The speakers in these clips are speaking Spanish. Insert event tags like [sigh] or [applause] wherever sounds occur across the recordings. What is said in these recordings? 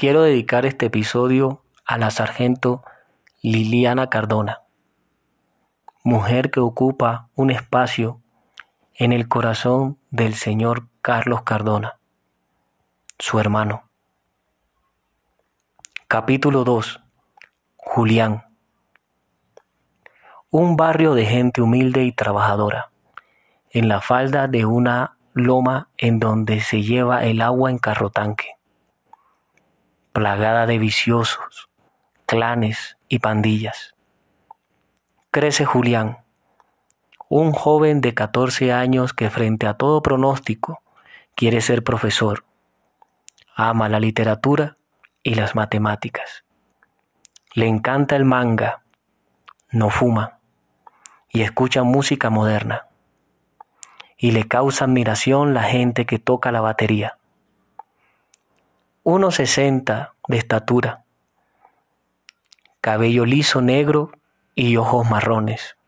quiero dedicar este episodio a la sargento Liliana Cardona, mujer que ocupa un espacio en el corazón del señor Carlos Cardona, su hermano. Capítulo 2. Julián. Un barrio de gente humilde y trabajadora, en la falda de una loma en donde se lleva el agua en carro tanque, plagada de viciosos, clanes y pandillas. Crece Julián, un joven de 14 años que frente a todo pronóstico quiere ser profesor. Ama la literatura y las matemáticas. Le encanta el manga, no fuma y escucha música moderna y le causa admiración la gente que toca la batería. 1,60 de estatura, cabello liso negro y ojos marrones,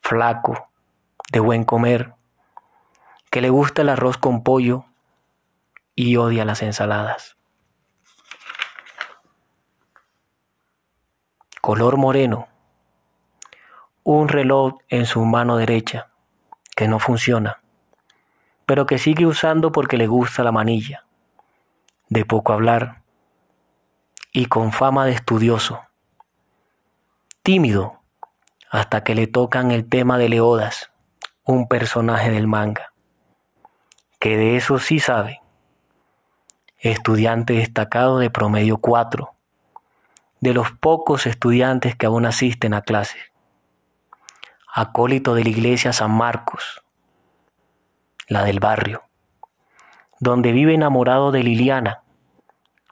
flaco, de buen comer, que le gusta el arroz con pollo y odia las ensaladas. Color moreno, un reloj en su mano derecha que no funciona, pero que sigue usando porque le gusta la manilla, de poco hablar y con fama de estudioso, tímido hasta que le tocan el tema de Leodas, un personaje del manga, que de eso sí sabe, estudiante destacado de promedio 4, de los pocos estudiantes que aún asisten a clases. Acólito de la iglesia San Marcos, la del barrio, donde vive enamorado de Liliana,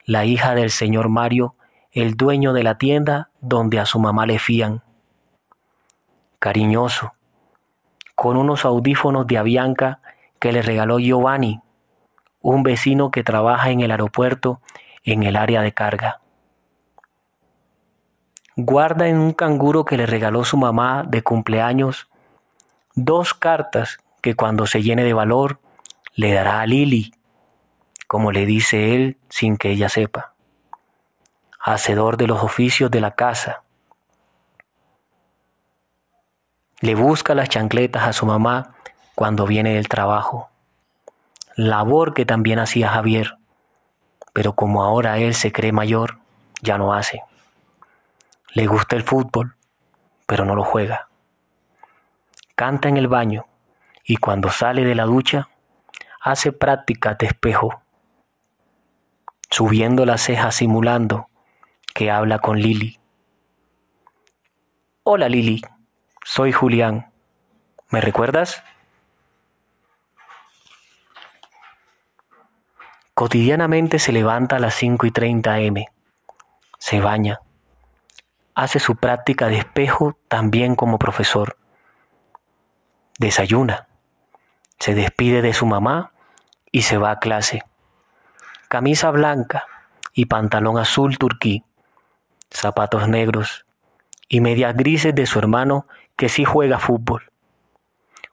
la hija del señor Mario, el dueño de la tienda donde a su mamá le fían. Cariñoso, con unos audífonos de Avianca que le regaló Giovanni, un vecino que trabaja en el aeropuerto en el área de carga guarda en un canguro que le regaló su mamá de cumpleaños dos cartas que cuando se llene de valor le dará a Lili, como le dice él sin que ella sepa, hacedor de los oficios de la casa. Le busca las chancletas a su mamá cuando viene del trabajo, labor que también hacía Javier, pero como ahora él se cree mayor, ya no hace. Le gusta el fútbol, pero no lo juega. Canta en el baño y cuando sale de la ducha hace prácticas de espejo, subiendo las cejas simulando que habla con Lili. Hola Lili, soy Julián. ¿Me recuerdas? Cotidianamente se levanta a las 5 y 30 am, se baña, hace su práctica de espejo también como profesor. Desayuna, se despide de su mamá y se va a clase. Camisa blanca y pantalón azul turquí, zapatos negros y medias grises de su hermano que sí juega fútbol.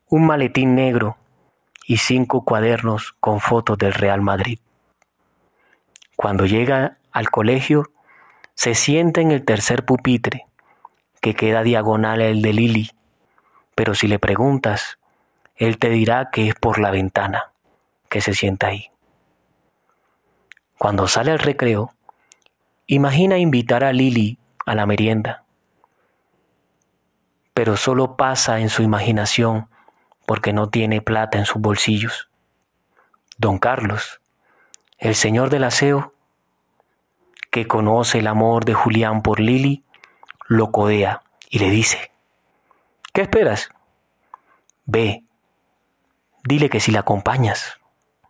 Un maletín negro y cinco cuadernos con fotos del Real Madrid. Cuando llega al colegio, se sienta en el tercer pupitre, que queda diagonal al de Lili, pero si le preguntas, él te dirá que es por la ventana que se sienta ahí. Cuando sale al recreo, imagina invitar a Lili a la merienda, pero solo pasa en su imaginación porque no tiene plata en sus bolsillos. Don Carlos, el señor del aseo, que conoce el amor de Julián por Lili, lo codea y le dice, ¿qué esperas? Ve, dile que si la acompañas.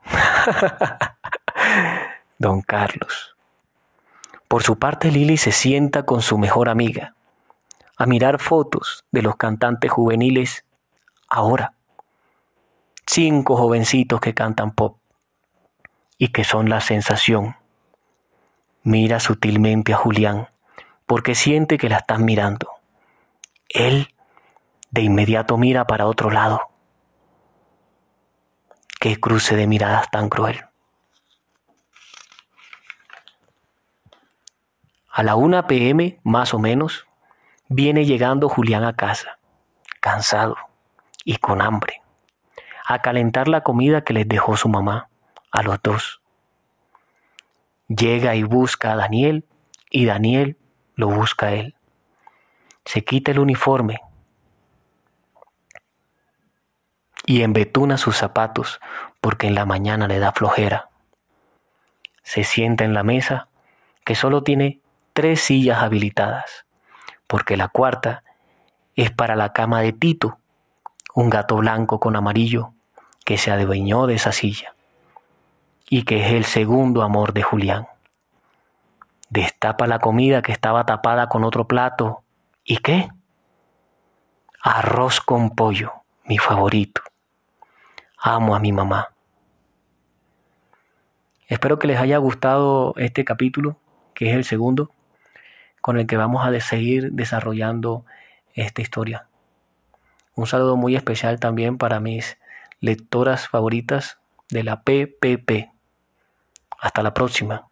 [laughs] Don Carlos. Por su parte, Lili se sienta con su mejor amiga a mirar fotos de los cantantes juveniles ahora. Cinco jovencitos que cantan pop y que son la sensación Mira sutilmente a Julián, porque siente que la están mirando. Él de inmediato mira para otro lado. Qué cruce de miradas tan cruel. A la 1 pm, más o menos, viene llegando Julián a casa, cansado y con hambre, a calentar la comida que les dejó su mamá, a los dos. Llega y busca a Daniel y Daniel lo busca a él. Se quita el uniforme y embetuna sus zapatos porque en la mañana le da flojera. Se sienta en la mesa que solo tiene tres sillas habilitadas, porque la cuarta es para la cama de Tito, un gato blanco con amarillo que se adueñó de esa silla y que es el segundo amor de Julián. Destapa la comida que estaba tapada con otro plato. ¿Y qué? Arroz con pollo, mi favorito. Amo a mi mamá. Espero que les haya gustado este capítulo, que es el segundo, con el que vamos a seguir desarrollando esta historia. Un saludo muy especial también para mis lectoras favoritas de la PPP. Hasta la próxima.